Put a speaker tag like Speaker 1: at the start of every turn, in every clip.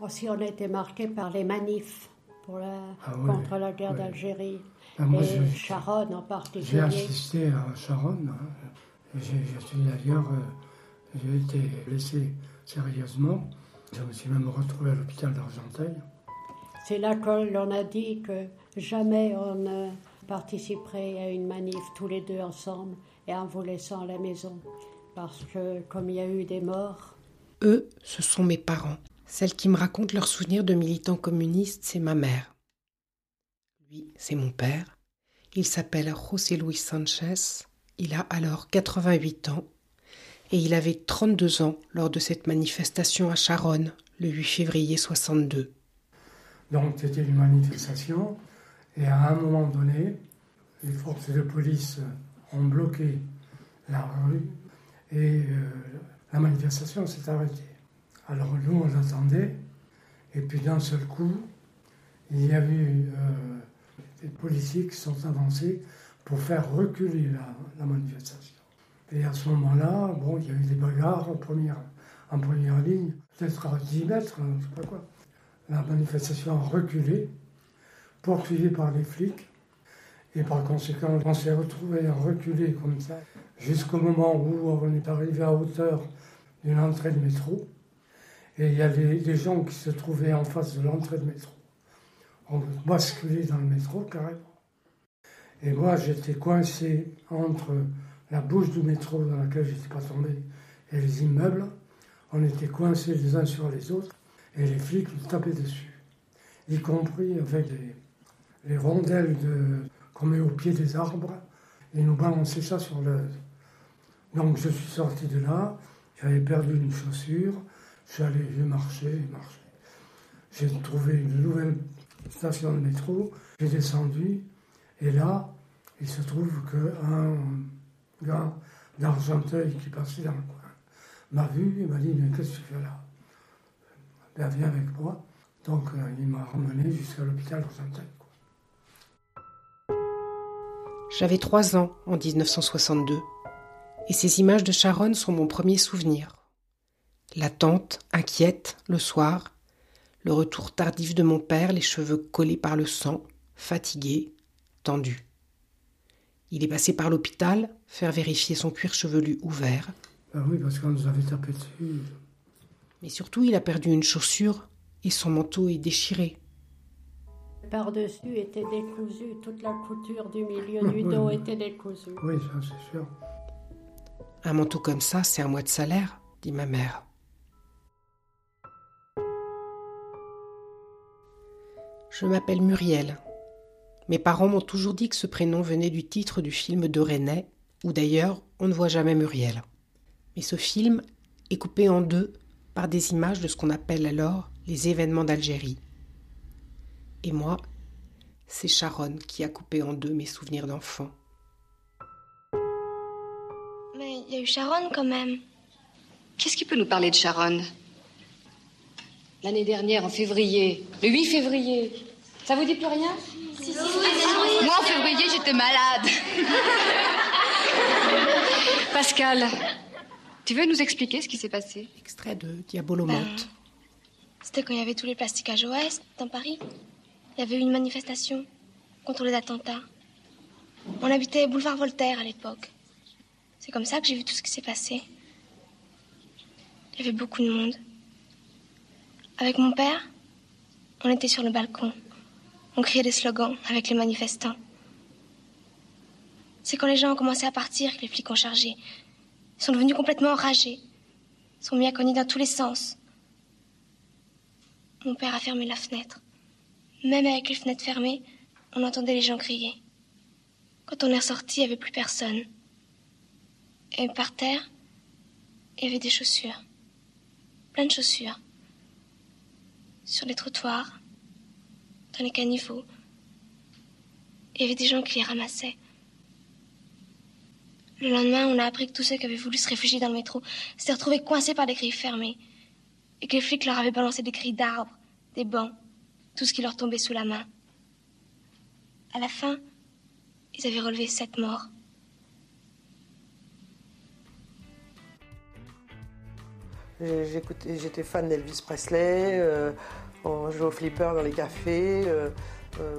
Speaker 1: Aussi, on a été marqué par les manifs pour la,
Speaker 2: Ah
Speaker 1: contre la guerre d'Algérie.
Speaker 2: Moi,
Speaker 1: et
Speaker 2: je-
Speaker 1: Sharon en
Speaker 2: J'ai
Speaker 1: particulier.
Speaker 2: assisté à Charonne. hein. J'ai d'ailleurs, euh, j'ai été blessé sérieusement. Je me suis même retrouvé à l'hôpital d'Argenteuil.
Speaker 1: C'est là que l'on a dit que jamais on ne participerait à une manif tous les deux ensemble et en vous laissant à la maison. Parce que comme il y a eu des morts,
Speaker 3: Eux, ce sont mes parents. Celle qui me raconte leurs souvenirs de militants communistes, c'est ma mère. Lui, c'est mon père. Il s'appelle José Luis Sanchez. Il a alors 88 ans et il avait 32 ans lors de cette manifestation à Charonne le 8 février 62.
Speaker 2: Donc c'était une manifestation et à un moment donné, les forces de police ont bloqué la rue et euh, la manifestation s'est arrêtée. Alors nous on attendait et puis d'un seul coup, il y a eu euh, des policiers qui sont avancés pour faire reculer la, manifestation. Et à ce moment-là, bon, il y a eu des bagarres en première, ligne, peut-être à 10 mètres, hein, je sais pas quoi. La manifestation a reculé, poursuivie par les flics. Et par conséquent, on s'est retrouvé à reculer comme ça, jusqu'au moment où on est arrivé à hauteur d'une entrée de métro. Et il y a des, des gens qui se trouvaient en face de l'entrée de métro. On basculé dans le métro carrément. Et moi, j'étais coincé entre la bouche du métro dans laquelle je n'étais pas tombé et les immeubles. On était coincés les uns sur les autres et les flics nous tapaient dessus, y compris avec les, les rondelles de- qu'on met au pied des arbres et nous balançaient ça sur le. Donc je suis sorti de là, j'avais perdu une chaussure, allé, j'ai marché, marché. J'ai trouvé une nouvelle station de métro, j'ai descendu et là, il se trouve qu'un gars d'Argenteuil qui passait dans le coin m'a vu et m'a dit Mais qu'est-ce que tu fais là? Ben, viens avec moi. Donc euh, il m'a ramené jusqu'à l'hôpital d'Argenteuil.
Speaker 3: J'avais trois ans en 1962 et ces images de Charonne sont mon premier souvenir. L'attente, inquiète, le soir, le retour tardif de mon père, les cheveux collés par le sang, fatigué, tendu. Il est passé par l'hôpital, faire vérifier son cuir chevelu ouvert,
Speaker 2: Ben oui, parce qu'on nous avait tapé dessus.
Speaker 3: mais surtout il a perdu une chaussure et son manteau est déchiré.
Speaker 1: par-dessus était décousu, toute la couture du milieu du
Speaker 2: Oui,
Speaker 1: dos
Speaker 2: oui.
Speaker 1: était décousue.
Speaker 2: Oui, ça c'est sûr.
Speaker 3: Un manteau comme ça, c'est un mois de salaire, dit ma mère. Je m'appelle Muriel. Mes parents m'ont toujours dit que ce prénom venait du titre du film de René, où d'ailleurs on ne voit jamais Muriel. Mais ce film est coupé en deux par des images de ce qu'on appelle alors les événements d'Algérie. Et moi, c'est Sharon qui a coupé en deux mes souvenirs d'enfant.
Speaker 4: Mais il y a eu Sharon quand même.
Speaker 5: Qu'est-ce qui peut nous parler de Sharon? L'année dernière, en février, le 8 février. Ça vous dit plus rien? Moi, en février, j'étais malade. Pascal, tu veux nous expliquer ce qui s'est passé?
Speaker 3: Extrait de Diabolomonte.
Speaker 4: C'était quand il y avait tous les plastiquages OS dans Paris. Il y avait eu une manifestation contre les attentats. On habitait boulevard Voltaire à l'époque. C'est comme ça que j'ai vu tout ce qui s'est passé. Il y avait beaucoup de monde. Avec mon père, on était sur le balcon. On criait des slogans avec les manifestants. C'est quand les gens ont commencé à partir que les flics ont chargé. Ils sont devenus complètement enragés. Ils sont mis à cogner dans tous les sens. Mon père a fermé la fenêtre. Même avec les fenêtres fermées, on entendait les gens crier. Quand on est ressorti, il n'y avait plus personne. Et par terre, il y avait des chaussures. Plein de chaussures. Sur les trottoirs, dans les caniveaux. Il y avait des gens qui les ramassaient. Le lendemain, on a appris que tous ceux qui avaient voulu se réfugier dans le métro s'étaient retrouvés coincés par des grilles fermées et que les flics leur avaient balancé des grilles d'arbres, des bancs, tout ce qui leur tombait sous la main. À la fin, ils avaient relevé sept morts.
Speaker 6: J'étais fan d'Elvis Presley, on jouait au flipper dans les cafés.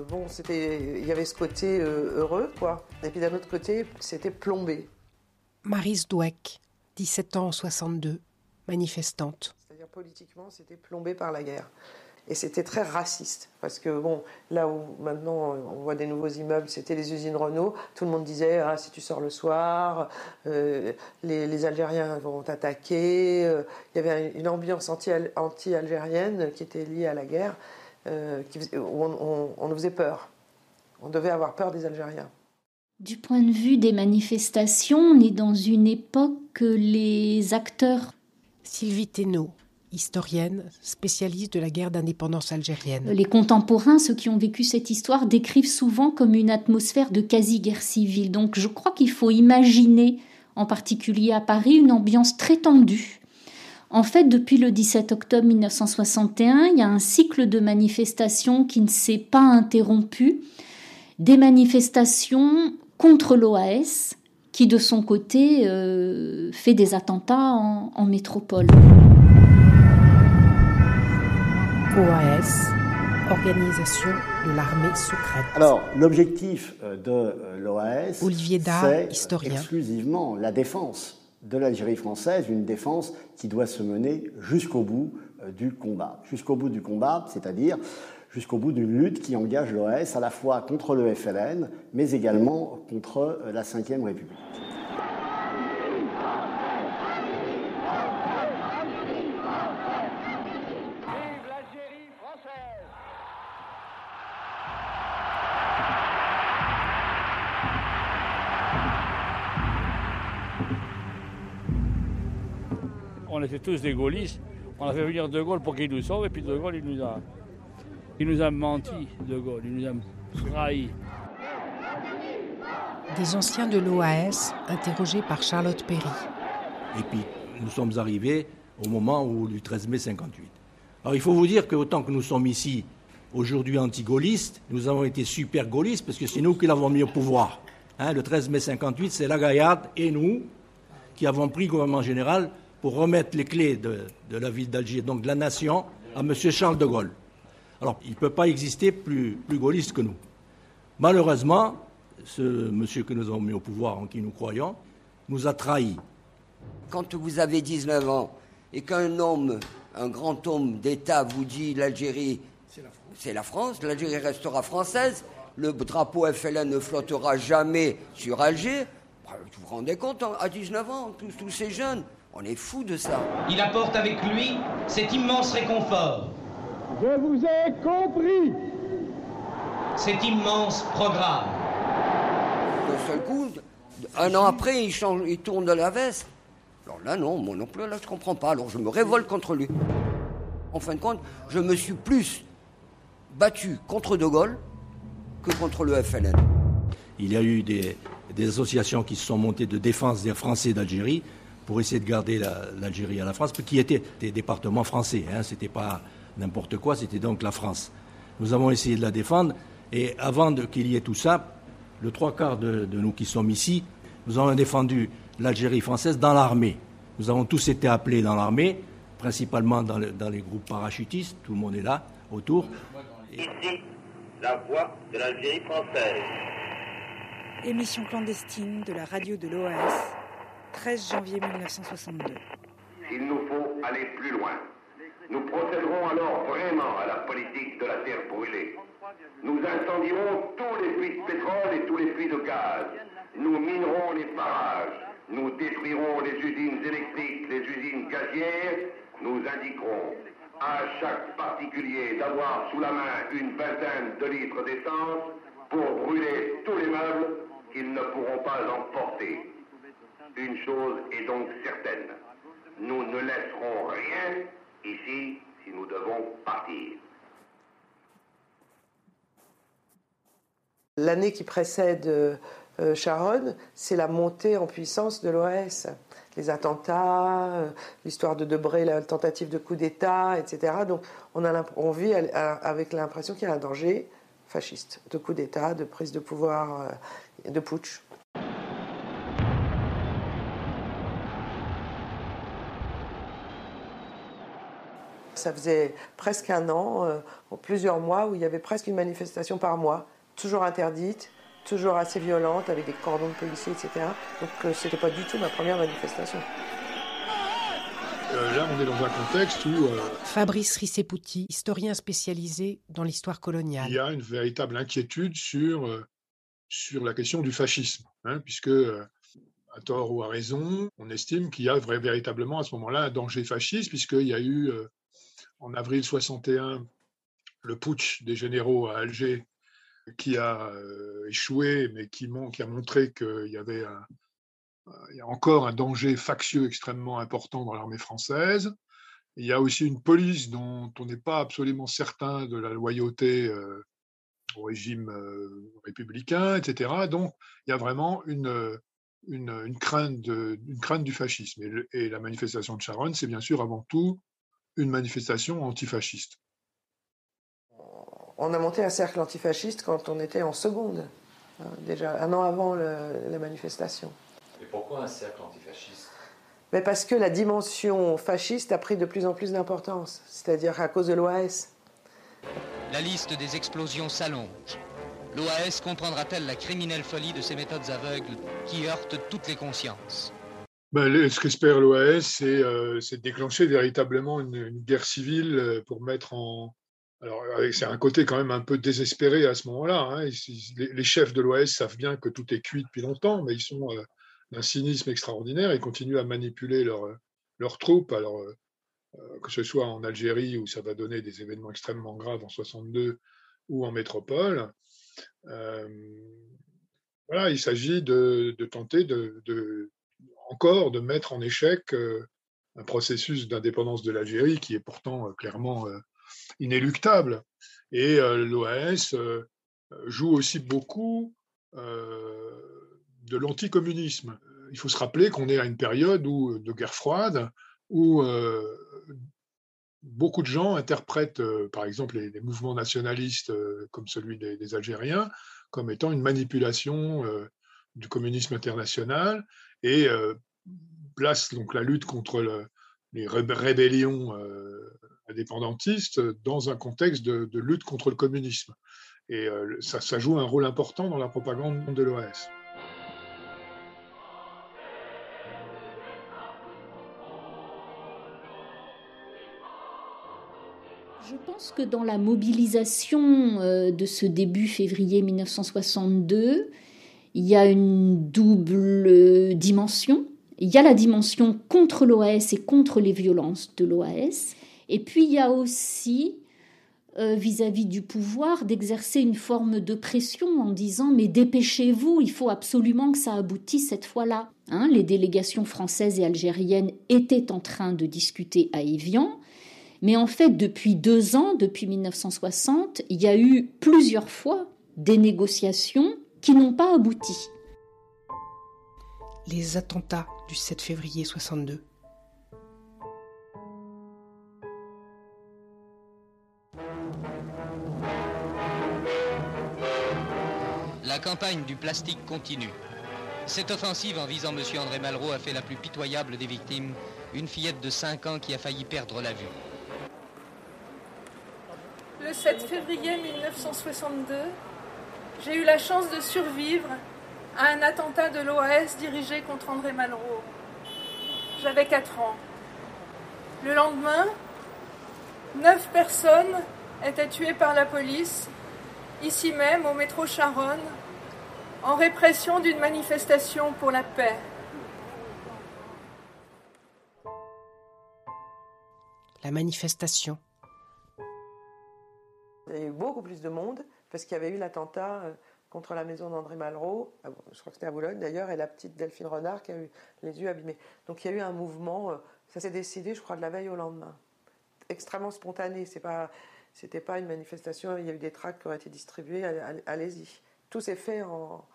Speaker 6: bon, il y avait ce côté heureux, quoi. Et puis d'un autre côté, c'était plombé.
Speaker 3: Marise Douek, 17 ans en 62, manifestante.
Speaker 6: C'est-à-dire politiquement, c'était plombé par la guerre. Et c'était très raciste. Parce que, bon, là où maintenant on voit des nouveaux immeubles, c'était les usines Renault, tout le monde disait ah, si tu sors le soir, euh, les, Algériens vont t'attaquer. Euh, il y avait une ambiance anti-algérienne qui était liée à la guerre, euh, où on nous faisait peur. On devait avoir peur des Algériens.
Speaker 7: Du point de vue des manifestations, on est dans une époque que les acteurs.
Speaker 3: Sylvie Thénault, historienne, spécialiste de la guerre d'indépendance algérienne.
Speaker 7: Les contemporains, ceux qui ont vécu cette histoire, décrivent souvent comme une atmosphère de quasi-guerre civile. Donc je crois qu'il faut imaginer, en particulier à Paris, une ambiance très tendue. En fait, depuis le 17 octobre 1961, il y a un cycle de manifestations qui ne s'est pas interrompu. Des manifestations contre l'OAS, qui de son côté euh, fait des attentats en, métropole.
Speaker 3: OAS, organisation de l'armée secrète.
Speaker 8: Alors, l'objectif euh, de euh, l'OAS,
Speaker 3: Olivier c'est historien.
Speaker 8: exclusivement la défense de l'Algérie française, une défense qui doit se mener jusqu'au bout du combat. Jusqu'au bout du combat, c'est-à-dire jusqu'au bout d'une lutte qui engage l'OS à la fois contre le FLN, mais également contre euh, la Ve République.
Speaker 9: On était tous des gaullistes. On a fait venir De Gaulle pour qu'il nous sauve, et puis De Gaulle, il nous a, il nous a menti, De Gaulle, il nous a trahi.
Speaker 3: Des anciens de l'OAS interrogés par Charlotte Perry.
Speaker 10: Et puis, nous sommes arrivés au moment où, du 13 mai 58. Alors, il faut vous dire qu'autant que nous sommes ici, aujourd'hui anti-gaullistes, nous avons été super gaullistes parce que c'est nous qui l'avons mis au pouvoir. Hein, le 13 mai 58, c'est la Gaillarde et nous qui avons pris le gouvernement général pour remettre les clés de, de la ville d'Alger, donc de la nation, à M. Charles de Gaulle. Alors, il ne peut pas exister plus, plus gaulliste que nous. Malheureusement, ce monsieur que nous avons mis au pouvoir, en qui nous croyons, nous a trahis.
Speaker 11: Quand vous avez 19 ans et qu'un homme, un grand homme d'État vous dit l'Algérie, c'est la France, l'Algérie restera française, le drapeau FLN ne flottera jamais sur Alger, bah, vous vous rendez compte, hein, à 19 ans, tous, tous ces jeunes, on est fous de ça.
Speaker 12: Il apporte avec lui cet immense réconfort
Speaker 13: je vous ai compris.
Speaker 12: Cet immense programme.
Speaker 11: D'un seul coup, un an après, il, change, il tourne de la veste. Alors là, non, mon oncle, là, je comprends pas. Alors je me révolte contre lui. En fin de compte, je me suis plus battu contre De Gaulle que contre le FLN.
Speaker 10: Il y a eu des, associations qui se sont montées de défense des Français d'Algérie pour essayer de garder l'Algérie à la France, qui étaient des départements français. Hein, C'était pas n'importe quoi, c'était donc la France. Nous avons essayé de la défendre, et avant qu'il y ait tout ça, le trois quarts de, nous qui sommes ici, nous avons défendu l'Algérie française dans l'armée. Nous avons tous été appelés dans l'armée, principalement dans, les groupes parachutistes, tout le monde est là, autour.
Speaker 14: Ici, la voix de l'Algérie française.
Speaker 3: Émission clandestine de la radio de l'OAS, 13 janvier 1962.
Speaker 14: Il nous faut aller plus loin. Nous procéderons alors vraiment à la politique de la terre brûlée. Nous incendierons tous les puits de pétrole et tous les puits de gaz. Nous minerons les barrages. Nous détruirons les usines électriques, les usines gazières. Nous indiquerons à chaque particulier d'avoir sous la main une vingtaine de litres d'essence pour brûler tous les meubles qu'ils ne pourront pas emporter. Une chose est donc certaine. Nous ne laisserons rien ici si nous devons partir.
Speaker 6: L'année qui précède euh, Sharon, c'est la montée en puissance de l'OS. Les attentats, euh, l'histoire de Debré, la tentative de coup d'État, etc. Donc on, a, on vit avec l'impression qu'il y a un danger fasciste, de coup d'État, de prise de pouvoir, euh, de putsch. Ça faisait presque un an, euh, plusieurs mois, où il y avait presque une manifestation par mois, toujours interdite, toujours assez violente, avec des cordons de policiers, etc. Donc euh, c'était pas du tout ma première manifestation.
Speaker 15: Euh, là, on est dans un contexte où...
Speaker 3: Fabrice Rissepouti, historien spécialisé dans l'histoire coloniale.
Speaker 15: Il y a une véritable inquiétude sur, sur la question du fascisme, hein, puisque à tort ou à raison, on estime qu'il y a véritablement à ce moment-là un danger fasciste, puisqu'il y a eu euh, en avril 61 le putsch des généraux à Alger qui a euh, échoué, mais qui, a montré qu'il y avait encore un danger factieux extrêmement important dans l'armée française. Il y a aussi une police dont on n'est pas absolument certain de la loyauté euh, au régime républicain, etc. Donc, il y a vraiment une, crainte, du fascisme. Et, la manifestation de Charonne, c'est bien sûr avant tout une manifestation antifasciste.
Speaker 6: On a monté un cercle antifasciste quand on était en seconde, hein, déjà un an avant la manifestation.
Speaker 16: Et pourquoi un cercle antifasciste?
Speaker 6: Mais Parce que la dimension fasciste a pris de plus en plus d'importance, c'est-à-dire à cause de l'OAS.
Speaker 17: La liste des explosions s'allonge. L'OAS comprendra-t-elle la criminelle folie de ces méthodes aveugles qui heurtent toutes les consciences?
Speaker 15: Ben, Ce qu'espère l'OAS, euh, c'est de déclencher véritablement une, guerre civile euh, pour mettre en... Alors, c'est un côté quand même un peu désespéré à ce moment-là. Hein. Les, chefs de l'OAS savent bien que tout est cuit depuis longtemps, mais ils sont euh, d'un cynisme extraordinaire et continuent à manipuler leurs troupes. Alors, que ce soit en Algérie, où ça va donner des événements extrêmement graves en 62, ou en métropole, euh, voilà, il s'agit de, tenter de, encore de mettre en échec euh, un processus d'indépendance de l'Algérie qui est pourtant euh, clairement inéluctable. Et l'OAS joue aussi beaucoup de l'anticommunisme. Il faut se rappeler qu'on est à une période où, de guerre froide où beaucoup de gens interprètent, euh, par exemple, les, mouvements nationalistes euh, comme celui des, Algériens comme étant une manipulation euh, du communisme international et placent donc la lutte contre les rébellions indépendantistes dans un contexte de, lutte contre le communisme. Et ça joue un rôle important dans la propagande de l'OAS.
Speaker 7: Je pense que dans la mobilisation euh, de ce début février 1962, il y a une double dimension. Il y a la dimension contre l'OAS et contre les violences de l'OAS. Et puis il y a aussi, euh, vis-à-vis du pouvoir, d'exercer une forme de pression en disant mais dépêchez-vous, il faut absolument que ça aboutisse cette fois-là. Hein, les délégations françaises et algériennes étaient en train de discuter à Évian. Mais en fait, depuis deux ans, depuis 1960, il y a eu plusieurs fois des négociations qui n'ont pas abouti.
Speaker 3: Les attentats du 7 février 62.
Speaker 17: La campagne du plastique continue. Cette offensive en visant M. André Malraux a fait la plus pitoyable des victimes, une fillette de 5 ans qui a failli perdre la vue.
Speaker 18: Le 7 février 1962, j'ai eu la chance de survivre à un attentat de l'OAS dirigé contre André Malraux. J'avais 4 ans. Le lendemain, 9 personnes étaient tuées par la police, ici même au métro Charonne, en répression d'une manifestation pour la paix.
Speaker 3: La manifestation
Speaker 6: il y a eu beaucoup plus de monde parce qu'il y avait eu l'attentat euh, contre la maison d'André Malraux, je crois que c'était à Boulogne d'ailleurs, et la petite Delphine Renard qui a eu les yeux abîmés. Donc il y a eu un mouvement, euh, ça s'est décidé, je crois, de la veille au lendemain. Extrêmement spontané, c'est pas, c'était pas une manifestation, il y a eu des tracts qui ont été distribués, allez-y. Tout s'est fait en,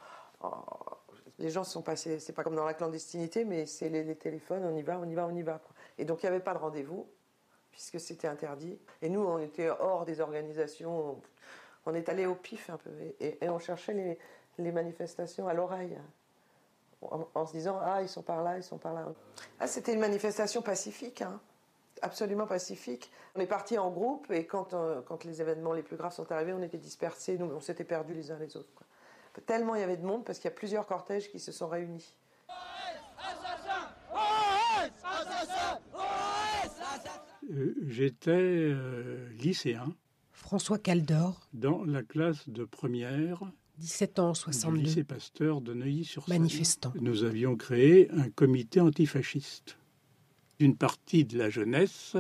Speaker 6: Les gens sont passés, c'est pas comme dans la clandestinité, mais c'est les, téléphones, on y va, on y va, on y va. Et donc il n'y avait pas de rendez-vous, puisque c'était interdit. Et nous, on était hors des organisations, on est allé au pif un peu, et, on cherchait les, manifestations à l'oreille, en, se disant, ah, ils sont par là, ils sont par là. Ah, c'était une manifestation pacifique, hein. absolument pacifique. On est parti en groupe et quand, euh, quand les événements les plus graves sont arrivés, on était dispersés, nous, on s'était perdus les uns les autres. Tellement il y avait de monde parce qu'il y a plusieurs cortèges qui se sont réunis.
Speaker 19: Euh, J'étais euh, lycéen
Speaker 3: François Caldor,
Speaker 19: dans la classe de première
Speaker 3: 17 ans,
Speaker 19: du
Speaker 3: 62,
Speaker 19: lycée Pasteur de Neuilly-sur-Seine.
Speaker 3: manifestant.
Speaker 19: Nous avions créé un comité antifasciste. Une partie de la jeunesse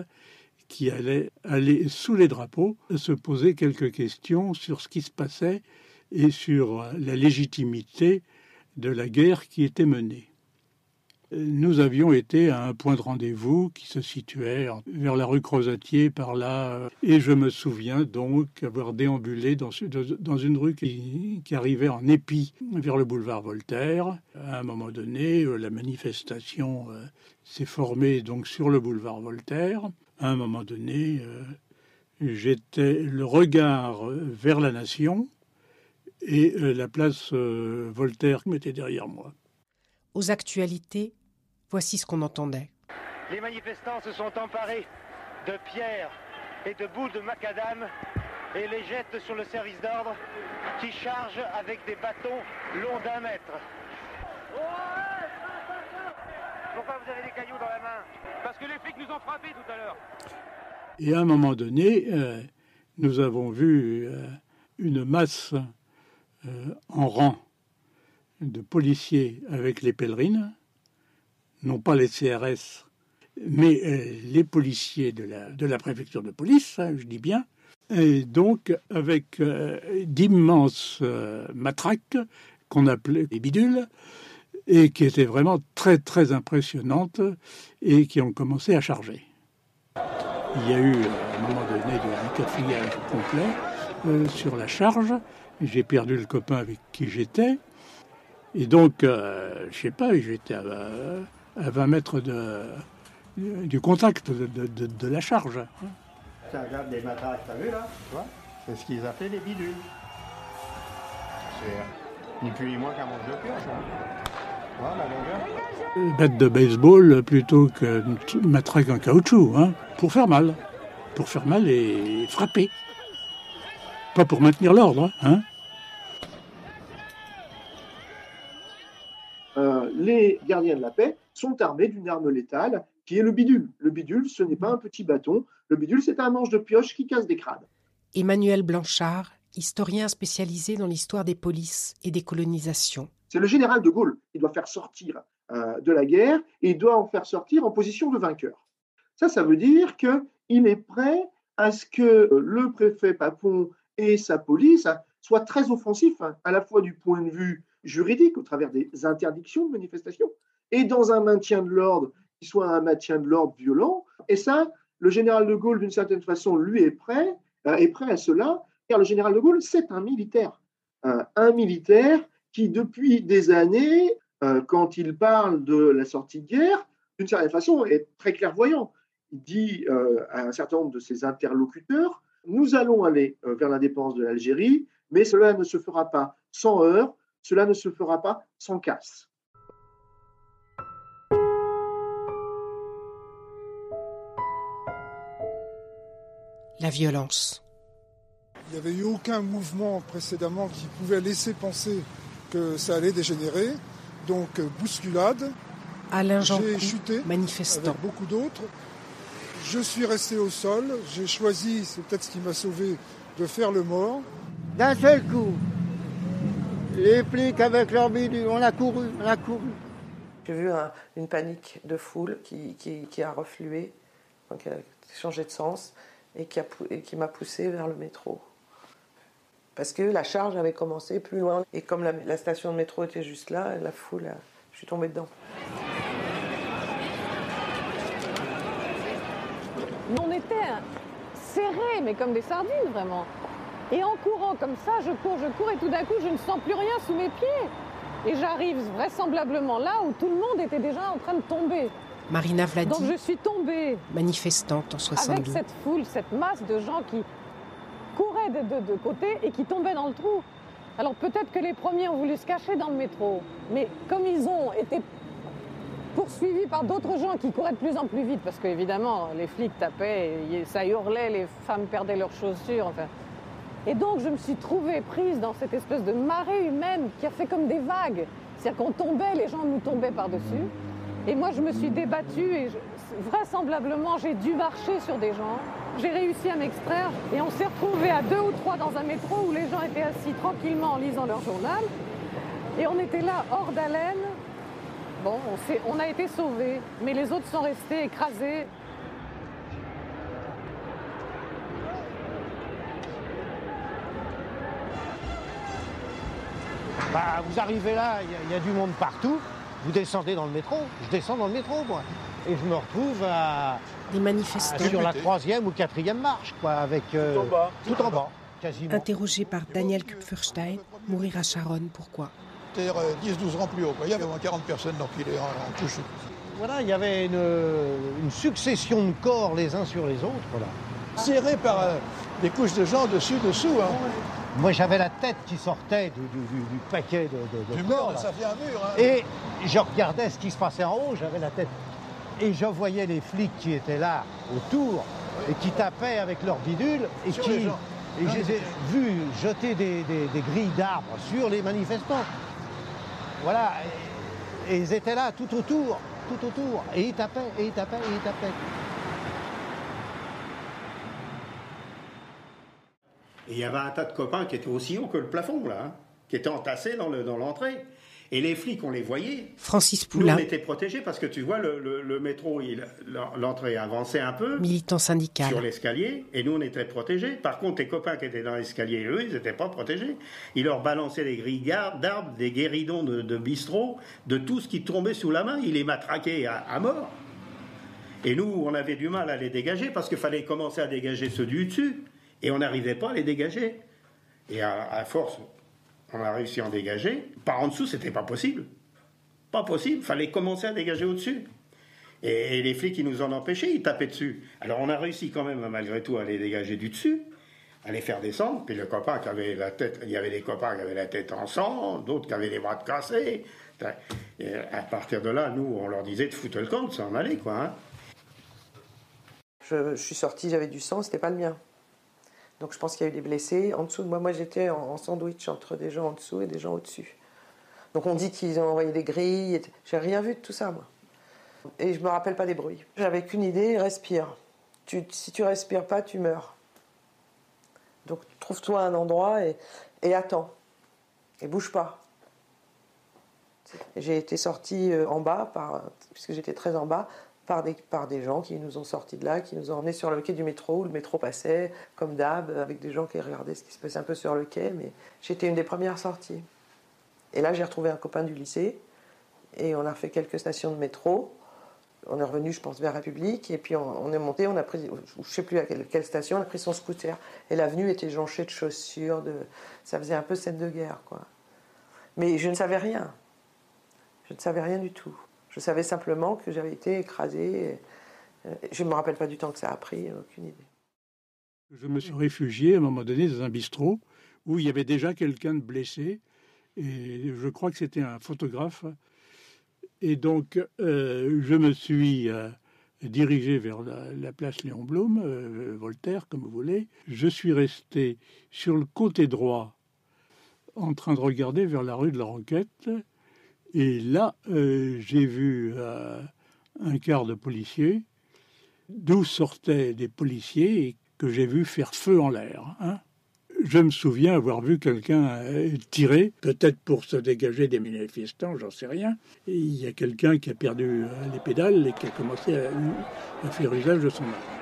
Speaker 19: qui allait aller sous les drapeaux se poser quelques questions sur ce qui se passait et sur la légitimité de la guerre qui était menée. Nous avions été à un point de rendez-vous qui se situait vers la rue Crozatier par là, et je me souviens donc avoir déambulé dans, une rue qui, arrivait en épi vers le boulevard Voltaire. À un moment donné, euh, la manifestation euh, s'est formée donc sur le boulevard Voltaire. À un moment donné, euh, j'étais le regard euh, vers la nation et euh, la place euh, Voltaire était derrière moi.
Speaker 3: Aux actualités, voici ce qu'on entendait.
Speaker 20: Les manifestants se sont emparés de pierres et de boules de macadam et les jettent sur le service d'ordre qui charge avec des bâtons longs d'un mètre. Pourquoi vous avez des cailloux dans la main? Parce que les flics nous ont frappés tout à l'heure.
Speaker 19: Et à un moment donné, euh, nous avons vu euh, une masse euh, en rang de policiers avec les pèlerines, non pas les CRS, mais euh, les policiers de la, préfecture de police, hein, je dis bien, et donc avec euh, d'immenses euh, matraques qu'on appelait des bidules, et qui étaient vraiment très très impressionnantes et qui ont commencé à charger. Il y a eu à un moment donné du quatrième complet sur la charge. J'ai perdu le copain avec qui j'étais. Et donc, je sais pas, j'étais à, 20 mètres de, du contact de, de- la charge.
Speaker 21: Tu regardes des matraques, t'as vu là Tu vois? C'est ce qu'ils appelaient les bidules. C'est ni plus ni moins qu'un manche de pioche. Hein. Voilà la longueur?
Speaker 19: Batte de baseball plutôt qu'une t- matraque en caoutchouc, hein, pour faire mal. Pour faire mal et frapper. Pas pour maintenir l'ordre, hein.
Speaker 22: Euh, les gardiens de la paix sont armés d'une arme létale qui est le bidule. Le bidule, ce n'est pas un petit bâton. Le bidule, c'est un manche de pioche qui casse des crânes.
Speaker 3: Emmanuel Blanchard, historien spécialisé dans l'histoire des polices et des colonisations.
Speaker 22: C'est le général de Gaulle qui doit faire sortir euh, de la guerre et il doit en faire sortir en position de vainqueur. Ça, ça veut dire qu'il est prêt à ce que le préfet Papon et sa police soient très offensifs, hein, à la fois du point de vue juridique, au travers des interdictions de manifestation, et dans un maintien de l'ordre qui soit un maintien de l'ordre violent. Et ça, le général de Gaulle, d'une certaine façon, lui est prêt, euh, est prêt à cela, car le général de Gaulle, c'est un militaire. Un militaire qui, depuis des années, euh, quand il parle de la sortie de guerre, d'une certaine façon, est très clairvoyant. Il dit euh, à un certain nombre de ses interlocuteurs, nous allons aller vers l'indépendance de l'Algérie, mais cela ne se fera pas sans heurts, cela ne se fera pas sans casse.
Speaker 3: La violence.
Speaker 23: Il n'y avait eu aucun mouvement précédemment qui pouvait laisser penser que ça allait dégénérer. Donc euh, bousculade.
Speaker 3: Alain Jean,
Speaker 23: J'ai chuté
Speaker 3: manifestant.
Speaker 23: avec beaucoup d'autres. Je suis resté au sol. J'ai choisi, c'est peut-être ce qui m'a sauvé, de faire le mort.
Speaker 21: D'un seul coup, les flics avec leur bidule, on a couru, on a couru.
Speaker 6: J'ai vu un- une panique de foule qui, qui- qui a reflué, enfin, qui a changé de sens et qui, m'a poussé vers le métro. Parce que la charge avait commencé plus loin. Et comme la, station de métro était juste là, la foule, je suis tombée dedans.
Speaker 24: On était serrés, mais comme des sardines, vraiment. Et en courant comme ça, je cours, je cours, et tout d'un coup, je ne sens plus rien sous mes pieds. Et j'arrive vraisemblablement là où tout le monde était déjà en train de tomber.
Speaker 3: Marina Vladi,
Speaker 24: Donc je suis tombée
Speaker 3: manifestante en
Speaker 24: avec
Speaker 3: 62.
Speaker 24: cette foule, cette masse de gens qui couraient de, de, de côté et qui tombaient dans le trou. Alors peut-être que les premiers ont voulu se cacher dans le métro, mais comme ils ont été poursuivis par d'autres gens qui couraient de plus en plus vite parce qu'évidemment, les flics tapaient, et ça hurlait, les femmes perdaient leurs chaussures. Enfin. Et donc, je me suis trouvée prise dans cette espèce de marée humaine qui a fait comme des vagues. C'est-à-dire qu'on tombait, les gens nous tombaient par-dessus. Et moi, je me suis débattue et vraisemblablement, j'ai dû marcher sur des gens. J'ai réussi à m'extraire et on s'est retrouvés à deux ou trois dans un métro où les gens étaient assis tranquillement en lisant leur journal. Et on était là, hors d'haleine. Bon, on, a été sauvés, mais les autres sont restés écrasés.
Speaker 25: Bah, vous arrivez là, il y, a du monde partout. Vous descendez dans le métro. Je descends dans le métro, moi. Et je me retrouve à.
Speaker 3: Des manifestants.
Speaker 25: sur la troisième ou quatrième marche, quoi, avec. euh,
Speaker 15: Tout en bas.
Speaker 25: Tout en bas, quasiment.
Speaker 3: Interrogé par Daniel Kupferstein, mourir à Charonne, pourquoi?
Speaker 26: C'est-à-dire 10-12 rangs plus haut. quoi. Il y avait au moins 40 personnes donc il est en, en touche.
Speaker 25: Voilà, il y avait une, une succession de corps les uns sur les autres, là.
Speaker 26: Serré par euh, des couches de gens dessus, dessous. Hein.
Speaker 25: Moi, j'avais la tête qui sortait du, du- du- du paquet de, de- de corps,
Speaker 26: mur, ça fait un mur. Hein.
Speaker 25: Et je regardais ce qui se passait en haut, j'avais la tête. Et je voyais les flics qui étaient là autour et qui tapaient avec leurs bidules et
Speaker 26: Sur
Speaker 25: qui.
Speaker 26: les gens.
Speaker 25: Et je les ai vus jeter des, des- des grilles d'arbres sur les manifestants. Voilà. Et ils étaient là tout autour, tout autour. Et ils tapaient, et ils tapaient, et ils tapaient.
Speaker 27: Et il y avait un tas de copains qui étaient aussi hauts que le plafond, là, hein, qui étaient entassés dans le- dans l'entrée. et les flics, on les voyait.
Speaker 3: Francis
Speaker 27: Nous,
Speaker 3: Poulain,
Speaker 27: on était protégés parce que tu vois, le, le- le métro, il- l'entrée avançait un peu
Speaker 3: militant syndical.
Speaker 27: sur l'escalier, et nous, on était protégés. Par contre, les copains qui étaient dans l'escalier, eux, ils n'étaient pas protégés. Ils leur balançaient des grilles d'arbres, des guéridons de, de bistrot, de tout ce qui tombait sous la main. Ils les matraquaient à, à mort. Et nous, on avait du mal à les dégager parce qu'il fallait commencer à dégager ceux du dessus. Et on n'arrivait pas à les dégager. Et à, force, on a réussi à en dégager. Par en dessous, c'était pas possible. Pas possible. Fallait commencer à dégager au-dessus. Et, les flics, ils nous en empêchaient, ils tapaient dessus. Alors on a réussi quand même, malgré tout, à les dégager du dessus, à les faire descendre. Puis le copain qui avait la tête, il y avait des copains qui avaient la tête en sang, d'autres qui avaient les bras cassés. Et à partir de là, nous, on leur disait de foutre le camp, de s'en aller, quoi. hein.
Speaker 6: Je, suis sortie, j'avais du sang, c'était pas le mien. Donc je pense qu'il y a eu des blessés en dessous de moi. Moi j'étais en, sandwich entre des gens en dessous et des gens au-dessus. Donc on dit qu'ils ont envoyé des grilles. J'ai rien vu de tout ça, moi. Et je me rappelle pas des bruits. J'avais qu'une idée, respire. Tu, si tu respires pas, tu meurs. Donc trouve-toi un endroit et, et attends. Et bouge pas. J'ai été sortie euh, en bas, par, puisque j'étais très en bas, par des, par des gens qui nous ont sortis de là, qui nous ont emmenés sur le quai du métro, où le métro passait, comme d'hab, avec des gens qui regardaient ce qui se passait un peu sur le quai, mais j'étais une des premières sorties. Et là, j'ai retrouvé un copain du lycée, et on a fait quelques stations de métro. On est revenu, je pense, vers République, et puis on, on est monté, on a pris, je ne sais plus à quelle, quelle station, on a pris son scooter. Et l'avenue était jonchée de chaussures, de, ça faisait un peu scène de guerre, quoi. Mais je ne savais rien. Je ne savais rien du tout. Je savais simplement que j'avais été écrasée. Euh, Je ne me rappelle pas du temps que ça a pris, aucune idée.
Speaker 19: Je me suis réfugié à un moment donné dans un bistrot où il y avait déjà quelqu'un de blessé et je crois que c'était un photographe. Et donc euh, je me suis euh, dirigé vers la, la place Léon Blum, Voltaire, comme vous voulez. Je suis resté sur le côté droit en train de regarder vers la rue de la Roquette. Et là, euh, j'ai vu euh, un quart de policiers, d'où sortaient des policiers que j'ai vu faire feu en l'air. hein. Je me souviens avoir vu quelqu'un euh, tirer, peut-être pour se dégager des manifestants, j'en sais rien. Il y a quelqu'un qui a perdu les pédales et qui a commencé à, à faire usage de son arme.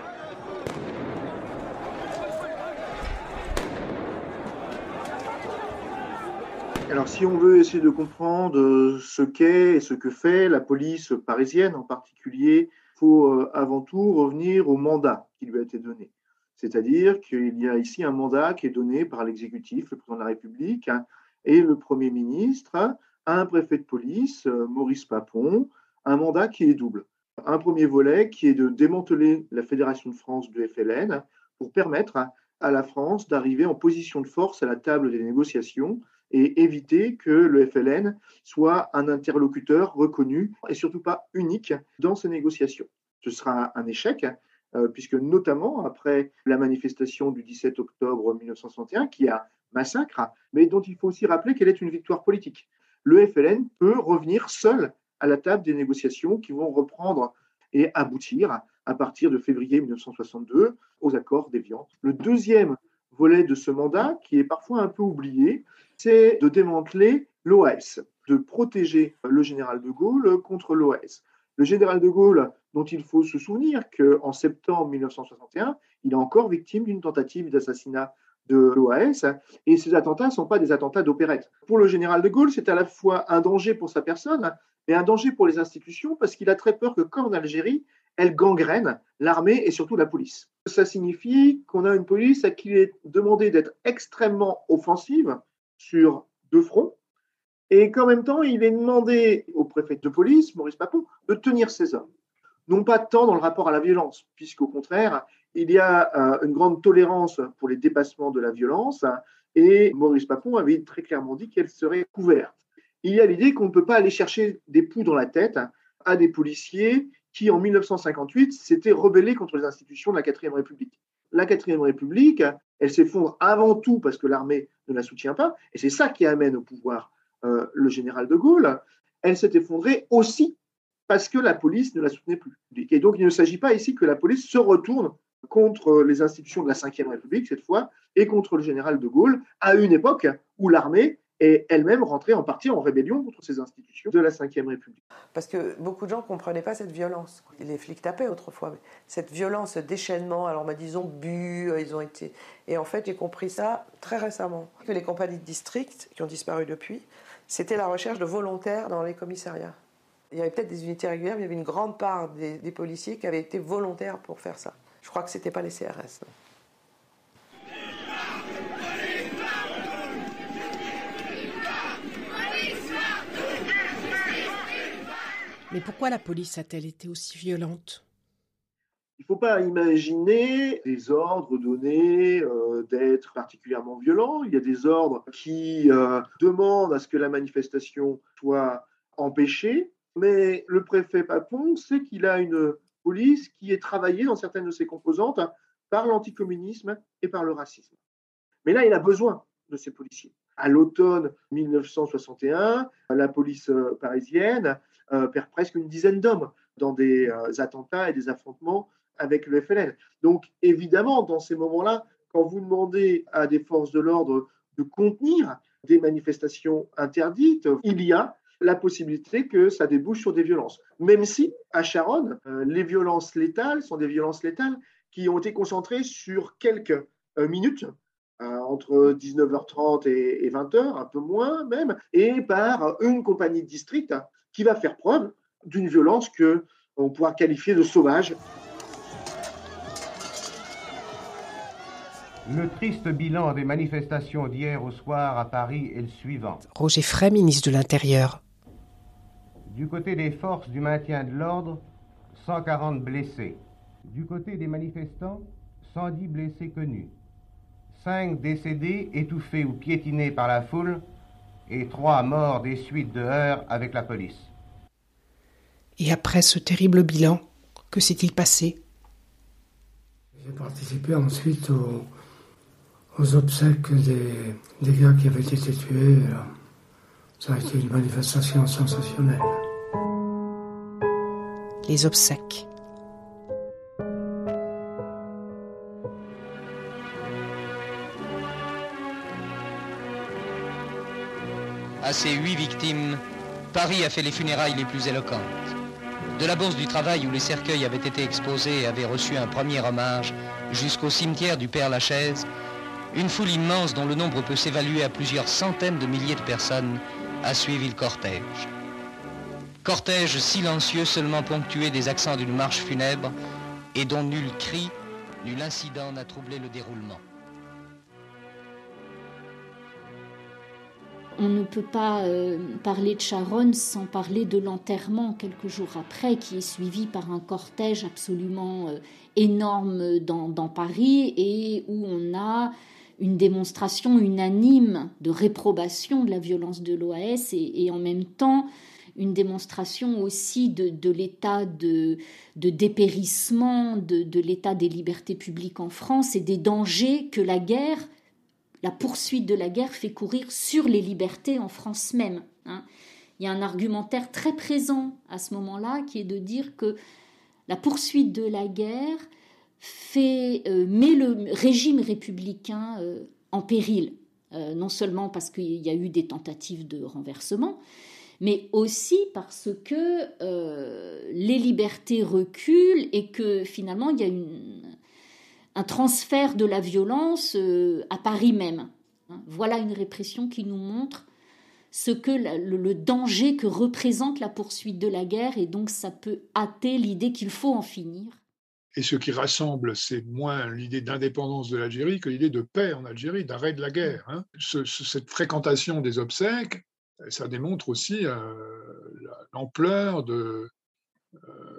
Speaker 22: Alors, si on veut essayer de comprendre euh, ce qu'est et ce que fait la police parisienne en particulier, il faut euh, avant tout revenir au mandat qui lui a été donné. C'est-à-dire qu'il y a ici un mandat qui est donné par l'exécutif, le président de la République hein, et le Premier ministre à un préfet de police, euh, Maurice Papon, un mandat qui est double. Un premier volet qui est de démanteler la Fédération de France du FLN pour permettre à la France d'arriver en position de force à la table des négociations et éviter que le FLN soit un interlocuteur reconnu et surtout pas unique dans ces négociations. Ce sera un échec, euh, puisque notamment après la manifestation du 17 octobre 1961, qui a massacre, mais dont il faut aussi rappeler qu'elle est une victoire politique. Le FLN peut revenir seul à la table des négociations qui vont reprendre et aboutir à partir de février 1962 aux accords d'Évian. Le deuxième volet de ce mandat, qui est parfois un peu oublié, c'est de démanteler l'OAS, de protéger le général de Gaulle contre l'OAS. Le général de Gaulle, dont il faut se souvenir qu'en septembre 1961, il est encore victime d'une tentative d'assassinat de l'OAS, et ces attentats ne sont pas des attentats d'opérette. Pour le général de Gaulle, c'est à la fois un danger pour sa personne, mais un danger pour les institutions, parce qu'il a très peur que, comme en Algérie, elle gangrène l'armée et surtout la police. Ça signifie qu'on a une police à qui il est demandé d'être extrêmement offensive sur deux fronts, et qu'en même temps, il est demandé au préfet de police, Maurice Papon, de tenir ses hommes. Non pas tant dans le rapport à la violence, puisqu'au contraire, il y a euh, une grande tolérance pour les dépassements de la violence, et Maurice Papon avait très clairement dit qu'elle serait couverte. Il y a l'idée qu'on ne peut pas aller chercher des poux dans la tête à des policiers qui, en 1958, s'étaient rebellés contre les institutions de la 4 République. La 4 République, elle s'effondre avant tout parce que l'armée ne la soutient pas, et c'est ça qui amène au pouvoir euh, le général de Gaulle. Elle s'est effondrée aussi parce que la police ne la soutenait plus. Et donc, il ne s'agit pas ici que la police se retourne contre les institutions de la Ve République, cette fois, et contre le général de Gaulle, à une époque où l'armée est elle-même rentrée en partie en rébellion contre ces institutions de la Ve République.
Speaker 6: Parce que beaucoup de gens ne comprenaient pas cette violence. Les flics tapaient autrefois, mais cette violence, ce déchaînement, alors bah, disons bu, euh, ils ont été... Et en fait, j'ai compris ça très récemment, que les compagnies de district, qui ont disparu depuis, c'était la recherche de volontaires dans les commissariats. Il y avait peut-être des unités régulières, mais il y avait une grande part des, des policiers qui avaient été volontaires pour faire ça. Je crois que ce n'était pas les CRS.
Speaker 3: Mais pourquoi la police a-t-elle été aussi violente?
Speaker 22: Il ne faut pas imaginer des ordres donnés euh, d'être particulièrement violents. Il y a des ordres qui euh, demandent à ce que la manifestation soit empêchée. Mais le préfet Papon sait qu'il a une police qui est travaillée dans certaines de ses composantes par l'anticommunisme et par le racisme. Mais là, il a besoin de ces policiers. À l'automne 1961, la police euh, parisienne perd presque une dizaine d'hommes dans des euh, attentats et des affrontements avec le FLN. Donc évidemment, dans ces moments-là, quand vous demandez à des forces de l'ordre de contenir des manifestations interdites, il y a la possibilité que ça débouche sur des violences. Même si, à Charonne, les violences létales sont des violences létales qui ont été concentrées sur quelques minutes euh, entre 19h30 et 20h, un peu moins même, et par une compagnie de district qui va faire preuve d'une violence que on pourra qualifier de sauvage.
Speaker 28: Le triste bilan des manifestations d'hier au soir à Paris est le suivant.
Speaker 3: Roger Frey, ministre de l'Intérieur.
Speaker 28: Du côté des forces du maintien de l'ordre, 140 blessés. Du côté des manifestants, 110 blessés connus. 5 décédés étouffés ou piétinés par la foule et 3 morts des suites de heurts avec la police.
Speaker 3: Et après ce terrible bilan, que s'est-il passé?
Speaker 29: J'ai participé ensuite aux, obsèques des, des, gars qui avaient été tués. Ça a été une manifestation sensationnelle.
Speaker 3: Les obsèques.
Speaker 17: À ces huit victimes, Paris a fait les funérailles les plus éloquentes. De la Bourse du Travail où les cercueils avaient été exposés et avaient reçu un premier hommage, jusqu'au cimetière du Père Lachaise, une foule immense dont le nombre peut s'évaluer à plusieurs centaines de milliers de personnes a suivi le cortège. Cortège silencieux seulement ponctué des accents d'une marche funèbre et dont nul cri, nul incident n'a troublé le déroulement.
Speaker 7: On ne peut pas euh, parler de Charonne sans parler de l'enterrement quelques jours après, qui est suivi par un cortège absolument euh, énorme dans, Paris et où on a une démonstration unanime de réprobation de la violence de l'OAS et, en même temps une démonstration aussi de, l'état de, dépérissement de, l'état des libertés publiques en France et des dangers que la guerre, la poursuite de la guerre fait courir sur les libertés en France même. Hein. Il y a un argumentaire très présent à ce moment-là qui est de dire que la poursuite de la guerre fait, euh, met le régime républicain euh, en péril, euh, non seulement parce qu'il y a eu des tentatives de renversement, mais aussi parce que les libertés reculent et que finalement il y a un transfert de la violence à Paris même. Hein. Voilà une répression qui nous montre ce que le, danger que représente la poursuite de la guerre et donc ça peut hâter l'idée qu'il faut en finir.
Speaker 15: Et ce qui rassemble, c'est moins l'idée d'indépendance de l'Algérie que l'idée de paix en Algérie, d'arrêt de la guerre. Hein. cette fréquentation des obsèques, ça démontre aussi euh, l'ampleur de, euh,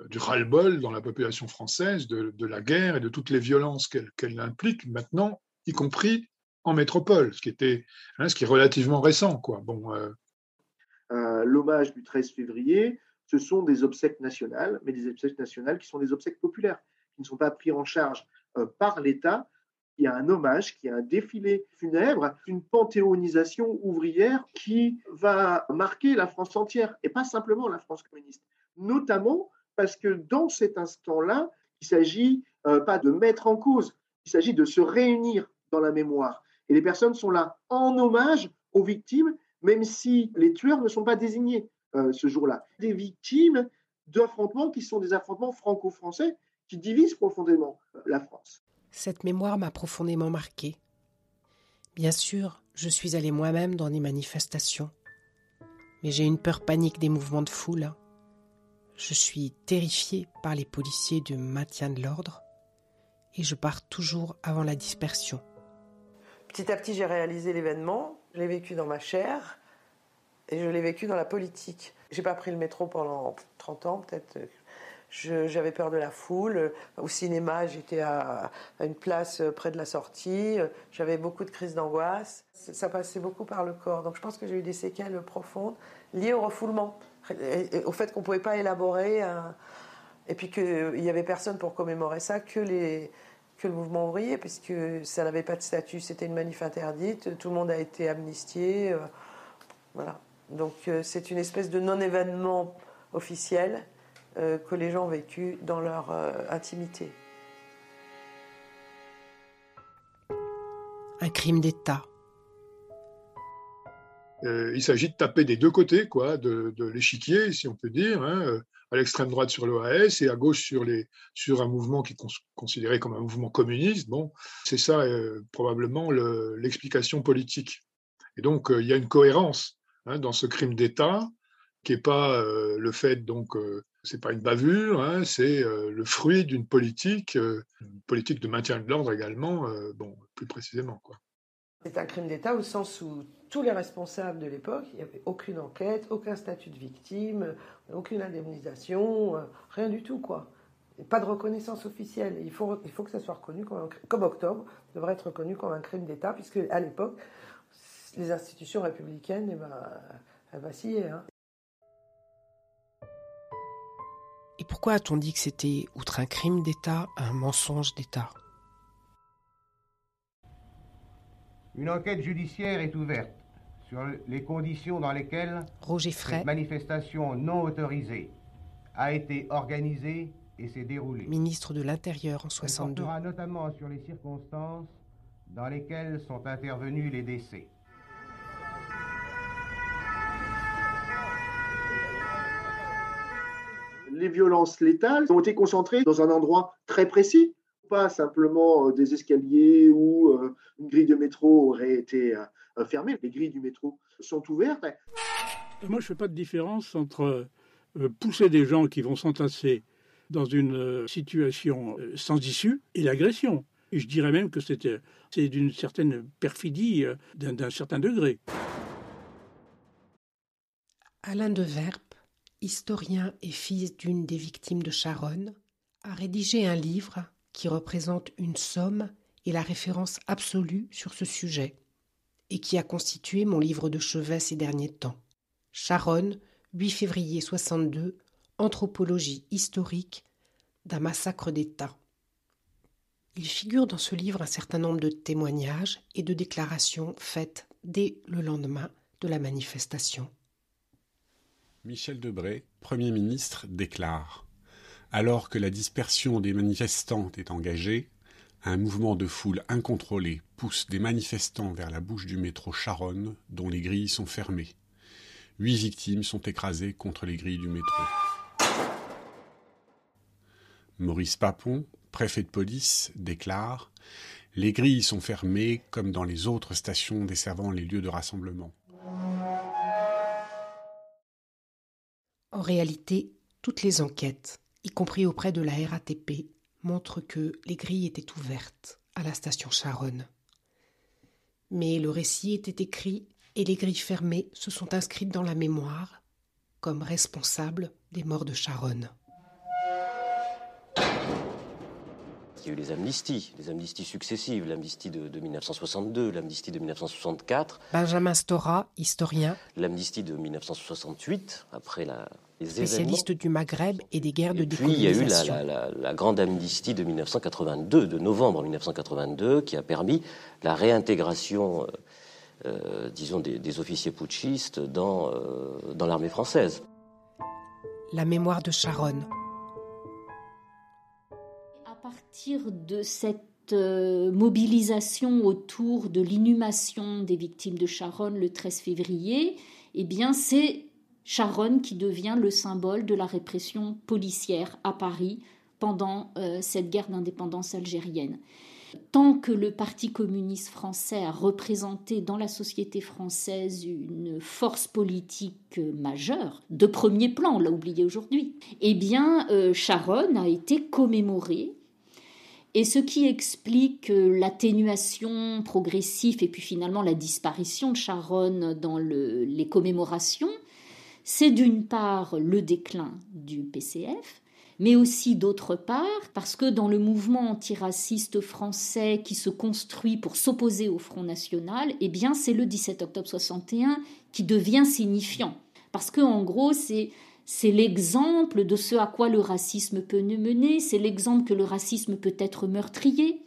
Speaker 15: du ras-le-bol dans la population française de, la guerre et de toutes les violences qu'elle implique maintenant, y compris en métropole, ce qui, était, hein, ce qui est relativement récent. Bon,
Speaker 22: euh, L'hommage du 13 février, ce sont des obsèques nationales, mais des obsèques nationales qui sont des obsèques populaires qui ne sont pas pris en charge euh, par l'État. Il y a un hommage, qui a un défilé funèbre, une panthéonisation ouvrière qui va marquer la France entière et pas simplement la France communiste. Notamment parce que dans cet instant-là, il s'agit euh, pas de mettre en cause, il s'agit de se réunir dans la mémoire. Et les personnes sont là en hommage aux victimes, même si les tueurs ne sont pas désignés euh, ce jour-là. Des victimes d'affrontements qui sont des affrontements franco-français qui divise profondément la France.
Speaker 3: Cette mémoire m'a profondément marqué. Bien sûr, je suis allé moi-même dans des manifestations, mais j'ai une peur panique des mouvements de foule. Je suis terrifié par les policiers du maintien de l'ordre et je pars toujours avant la dispersion.
Speaker 6: Petit à petit, j'ai réalisé l'événement, je l'ai vécu dans ma chair et je l'ai vécu dans la politique. J'ai pas pris le métro pendant 30 ans, peut-être j'avais peur de la foule. Au cinéma, j'étais à, une place près de la sortie. J'avais beaucoup de crises d'angoisse. Ça passait beaucoup par le corps. Donc je pense que j'ai eu des séquelles profondes liées au refoulement, au fait qu'on ne pouvait pas élaborer. Et puis qu'il n'y avait personne pour commémorer ça que, le mouvement ouvrier, puisque ça n'avait pas de statut. C'était une manif interdite. Tout le monde a été amnistié. Euh, voilà. Donc euh, c'est une espèce de non-événement officiel euh, que les gens ont vécu dans leur euh, intimité.
Speaker 3: Un crime d'État.
Speaker 15: Euh, il s'agit de taper des deux côtés quoi, de, l'échiquier, si on peut dire, hein, à l'extrême droite sur l'OAS et à gauche sur, les, sur un mouvement qui est considéré comme un mouvement communiste. Bon, c'est ça probablement l'explication politique. Et donc, il y a une cohérence hein, dans ce crime d'État qui n'est pas le fait donc c'est pas une bavure, hein, c'est euh, le fruit d'une politique, euh, une politique de maintien de l'ordre également, euh, bon, plus précisément.
Speaker 6: C'est un crime d'État au sens où tous les responsables de l'époque, il n'y avait aucune enquête, aucun statut de victime, aucune indemnisation, rien du tout, quoi. pas de reconnaissance officielle. Il faut, il faut que ça soit reconnu comme, comme octobre devrait être reconnu comme un crime d'État, puisque à l'époque, les institutions républicaines, eh ben, elles vacillaient. Hein.
Speaker 3: Et pourquoi a-t-on dit que c'était, outre un crime d'État, un mensonge d'État?
Speaker 28: Une enquête judiciaire est ouverte sur les conditions dans lesquelles
Speaker 3: Roger Frey,
Speaker 28: cette manifestation non autorisée a été organisée et s'est déroulée.
Speaker 3: Ministre de l'Intérieur en 62.
Speaker 28: Elle notamment sur les circonstances dans lesquelles sont intervenus les décès.
Speaker 22: les violences létales ont été concentrées dans un endroit très précis, pas simplement euh, des escaliers où euh, une grille de métro aurait été euh, fermée. Les grilles du métro sont ouvertes.
Speaker 19: Moi, je ne fais pas de différence entre pousser des gens qui vont s'entasser dans une situation sans issue et l'agression. Et je dirais même que c'est d'une certaine perfidie, d'un, certain degré.
Speaker 3: Alain de Verp historien et fils d'une des victimes de Charonne, a rédigé un livre qui représente une somme est la référence absolue sur ce sujet et qui a constitué mon livre de chevet ces derniers temps. Charonne, 8 février 62, Anthropologie historique d'un massacre d'État. Il figure dans ce livre un certain nombre de témoignages et de déclarations faites dès le lendemain de la manifestation.
Speaker 30: Michel Debré, Premier ministre, déclare Alors que la dispersion des manifestants est engagée, un mouvement de foule incontrôlé pousse des manifestants vers la bouche du métro Charonne, dont les grilles sont fermées. Huit victimes sont écrasées contre les grilles du métro. Maurice Papon, préfet de police, déclare Les grilles sont fermées comme dans les autres stations desservant les lieux de rassemblement.
Speaker 3: En réalité, toutes les enquêtes, y compris auprès de la RATP, montrent que les grilles étaient ouvertes à la station Charonne. Mais le récit était écrit et les grilles fermées se sont inscrites dans la mémoire comme responsables des morts de Charonne.
Speaker 31: Il y a eu les amnisties, les amnisties successives, l'amnistie de, de 1962, l'amnistie de 1964.
Speaker 3: Benjamin Stora, historien.
Speaker 31: L'amnistie de 1968, après la,
Speaker 3: spécialiste du Maghreb et des guerres de
Speaker 31: Et puis il y a eu la,
Speaker 3: décolonisation.
Speaker 31: la- grande amnistie de 1982, de novembre 1982, qui a permis la réintégration, euh, euh, disons, des, des officiers putschistes dans, euh, dans l'armée française.
Speaker 3: La mémoire de Charonne.
Speaker 7: À partir de cette mobilisation autour de l'inhumation des victimes de Charonne le 13 février, eh bien c'est Charonne qui devient le symbole de la répression policière à Paris pendant euh, cette guerre d'indépendance algérienne. Tant que le Parti communiste français a représenté dans la société française une force politique majeure, de premier plan, on l'a oublié aujourd'hui, eh bien euh, Charonne a été commémorée et ce qui explique euh, l'atténuation progressive et puis finalement la disparition de Charonne dans le- les commémorations, c'est d'une part le déclin du PCF, mais aussi d'autre part parce que dans le mouvement antiraciste français qui se construit pour s'opposer au Front National, eh bien c'est le 17 octobre 61 qui devient signifiant. Parce que en gros, c'est c'est l'exemple de ce à quoi le racisme peut nous mener, c'est l'exemple que le racisme peut être meurtrier.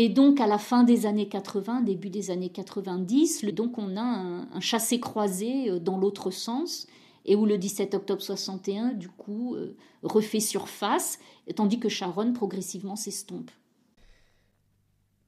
Speaker 7: Et donc, à la fin des années 80, début des années 90, le- donc on a un, un chassé-croisé euh, dans l'autre sens, et où le 17 octobre 61, du coup, euh, refait surface, tandis que Charonne progressivement s'estompe.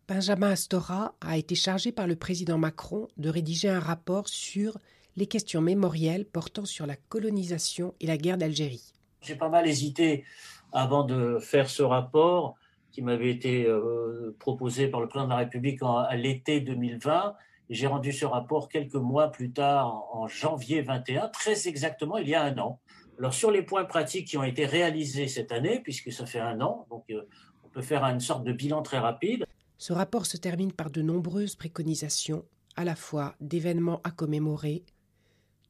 Speaker 3: Benjamin Astora a été chargé par le président Macron de rédiger un rapport sur les questions mémorielles portant sur la colonisation et la guerre d'Algérie.
Speaker 32: J'ai pas mal hésité avant de faire ce rapport qui m'avait été euh, proposé par le président de la République en- à l'été 2020. J'ai rendu ce rapport quelques mois plus tard, en, janvier 21, très exactement il y a un an. Alors sur les points pratiques qui ont été réalisés cette année, puisque ça fait un an, donc euh, on peut faire une sorte de bilan très rapide.
Speaker 3: Ce rapport se termine par de nombreuses préconisations, à la fois d'événements à commémorer,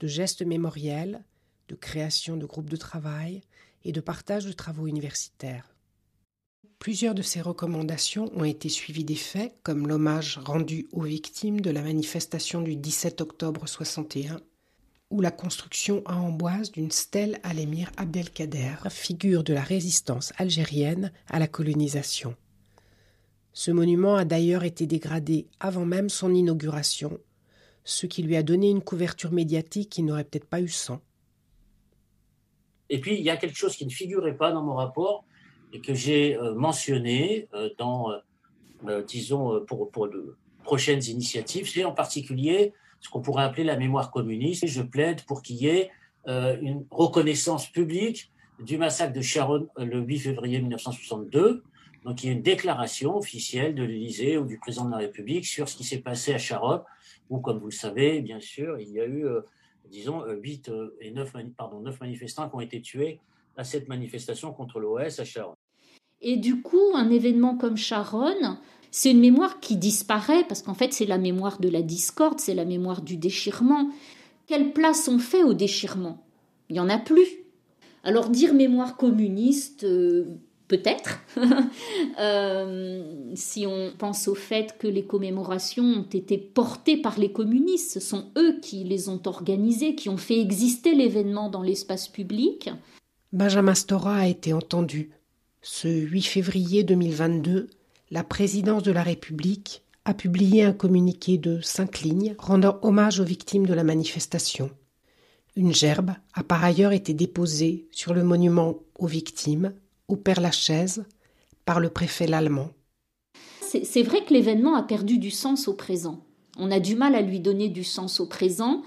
Speaker 3: de gestes mémoriels, de création de groupes de travail et de partage de travaux universitaires. Plusieurs de ces recommandations ont été suivies des faits, comme l'hommage rendu aux victimes de la manifestation du 17 octobre 61 ou la construction à Amboise d'une stèle à l'émir Abdelkader, figure de la résistance algérienne à la colonisation. Ce monument a d'ailleurs été dégradé avant même son inauguration, ce qui lui a donné une couverture médiatique qui n'aurait peut-être pas eu sans.
Speaker 32: Et puis, il y a quelque chose qui ne figurait pas dans mon rapport et que j'ai euh, mentionné euh, dans, euh, disons, pour, pour de prochaines initiatives, c'est en particulier ce qu'on pourrait appeler la mémoire communiste. Je plaide pour qu'il y ait une reconnaissance publique du massacre de euh, le 8 février 1962. Donc, il y a une déclaration officielle de l'Élysée ou du président de la République sur ce qui s'est passé à Charonne, où, comme vous le savez, bien sûr, il y a eu, euh, disons, 8 et 9, pardon, 9 manifestants qui ont été tués à cette manifestation contre l'OS à Charonne.
Speaker 7: Et du coup, un événement comme Charonne, c'est une mémoire qui disparaît, parce qu'en fait, c'est la mémoire de la discorde, c'est la mémoire du déchirement. Quelle place on fait au déchirement? Il n'y en a plus. Alors dire mémoire communiste, euh, peut-être, euh, si on pense au fait que les commémorations ont été portées par les communistes, ce sont eux qui les ont organisées, qui ont fait exister l'événement dans l'espace public.
Speaker 3: Benjamin Stora a été entendu. Ce 8 février 2022, la présidence de la République a publié un communiqué de cinq lignes rendant hommage aux victimes de la manifestation. Une gerbe a par ailleurs été déposée sur le monument aux victimes au Père-Lachaise par le préfet l'allemand.
Speaker 7: C'est vrai que l'événement a perdu du sens au présent. On a du mal à lui donner du sens au présent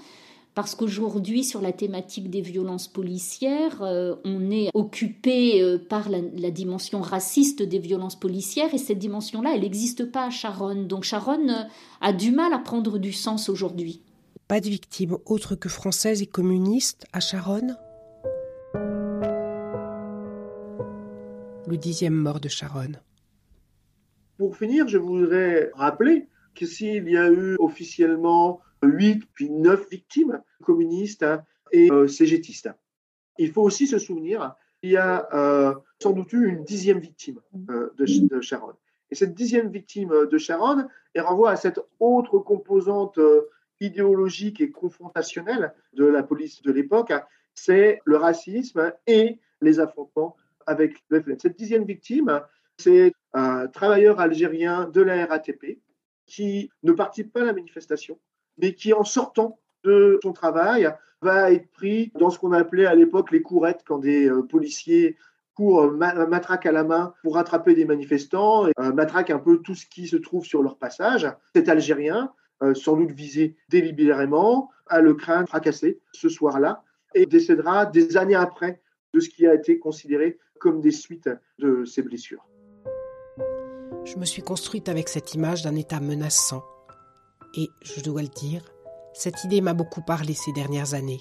Speaker 7: parce qu'aujourd'hui, sur la thématique des violences policières, euh, on est occupé euh, par la, dimension raciste des violences policières, et cette dimension-là, elle n'existe pas à Charonne. Donc Charonne euh, a du mal à prendre du sens aujourd'hui.
Speaker 3: Pas de victimes autres que françaises et communistes à Charonne Le dixième mort de Charonne.
Speaker 22: Pour finir, je voudrais rappeler que s'il y a eu officiellement 8 puis 9 victimes communistes et euh, cégétistes. Il faut aussi se souvenir qu'il y a euh, sans doute eu une dixième victime euh, de, Sharon. Et cette dixième victime de Sharon, elle renvoie à cette autre composante idéologique et confrontationnelle de la police de l'époque, c'est le racisme et les affrontements avec le FLN. Cette dixième victime, c'est un travailleur algérien de la RATP qui ne participe pas à la manifestation, mais qui, en sortant de son travail, va être pris dans ce qu'on appelait à l'époque les courettes, quand des euh, policiers courent matraque à la main pour rattraper des manifestants, et, euh, matraque un peu tout ce qui se trouve sur leur passage. Cet Algérien, euh, sans doute visé délibérément, a le crâne fracassé ce soir-là et décédera des années après de ce qui a été considéré comme des suites de ses blessures.
Speaker 3: Je me suis construite avec cette image d'un État menaçant, et, je dois le dire, cette idée m'a beaucoup parlé ces dernières années.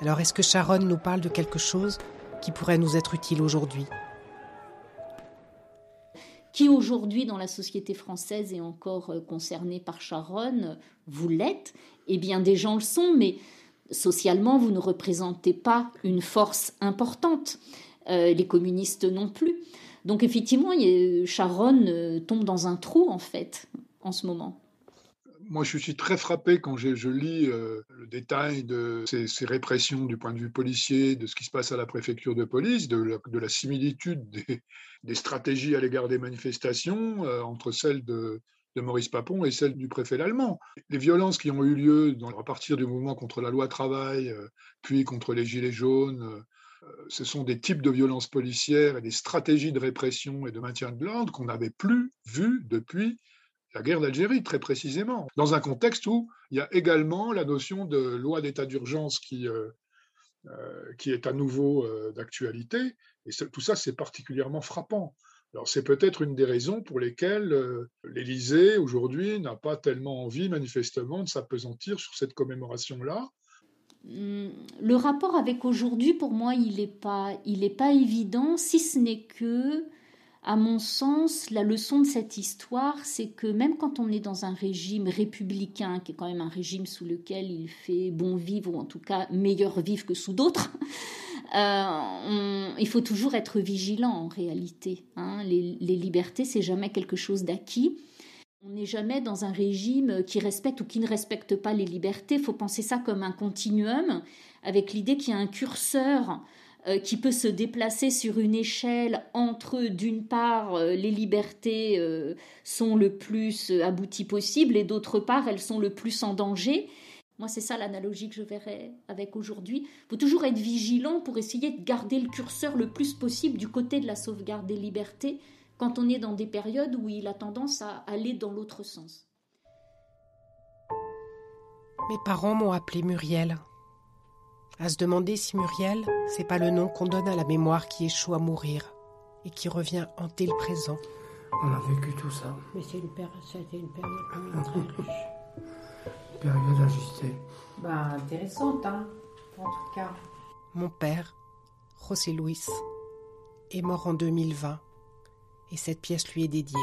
Speaker 3: Alors est-ce que Sharon nous parle de quelque chose qui pourrait nous être utile aujourd'hui?
Speaker 7: Qui aujourd'hui dans la société française est encore euh, concerné par Sharon? Vous l'êtes, et bien des gens le sont, mais socialement vous ne représentez pas une force importante. Euh, les communistes non plus. Donc effectivement, Sharon euh, tombe dans un trou en fait en ce moment.
Speaker 15: Moi, je suis très frappé quand je, lis euh, le détail de ces, répressions du point de vue policier, de ce qui se passe à la préfecture de police, de la, similitude des, stratégies à l'égard des manifestations euh, entre celles de, Maurice Papon et celles du préfet allemand. Les violences qui ont eu lieu à partir du mouvement contre la loi travail, puis contre les Gilets jaunes, euh, ce sont des types de violences policières et des stratégies de répression et de maintien de l'ordre qu'on n'avait plus vues depuis la guerre d'Algérie, très précisément, dans un contexte où il y a également la notion de loi d'état d'urgence qui, euh, euh, qui est à nouveau d'actualité, et tout ça, c'est particulièrement frappant. Alors c'est peut-être une des raisons pour lesquelles l'Élysée, aujourd'hui, n'a pas tellement envie, manifestement, de s'apesantir sur cette commémoration-là,
Speaker 7: le rapport avec aujourd'hui, pour moi, il n'est pas, pas évident, si ce n'est que, à mon sens, la leçon de cette histoire, c'est que même quand on est dans un régime républicain, qui est quand même un régime sous lequel il fait bon vivre, ou en tout cas meilleur vivre que sous d'autres, euh, il faut toujours être vigilant en réalité. Hein. Les libertés, c'est jamais quelque chose d'acquis. On n'est jamais dans un régime qui respecte ou qui ne respecte pas les libertés. Il faut penser ça comme un continuum, avec l'idée qu'il y a un curseur euh, qui peut se déplacer sur une échelle entre, d'une part, euh, les libertés euh, sont le plus abouties possible et d'autre part, elles sont le plus en danger. Moi, c'est ça l'analogie que je verrais avec aujourd'hui. Il faut toujours être vigilant pour essayer de garder le curseur le plus possible du côté de la sauvegarde des libertés quand on est dans des périodes où il a tendance à aller dans l'autre sens.
Speaker 3: Mes parents m'ont appelé Muriel. À se demander si Muriel, c'est pas le nom qu'on donne à la mémoire qui échoue à mourir et qui revient hanter le présent.
Speaker 29: On a vécu tout ça.
Speaker 21: Mais c'est une, période, ça a été une période très riche.
Speaker 29: Période ajustée.
Speaker 21: Bah, intéressante, hein, en tout cas.
Speaker 3: Mon père, José Luis, est mort en 2020 et cette pièce lui est dédiée.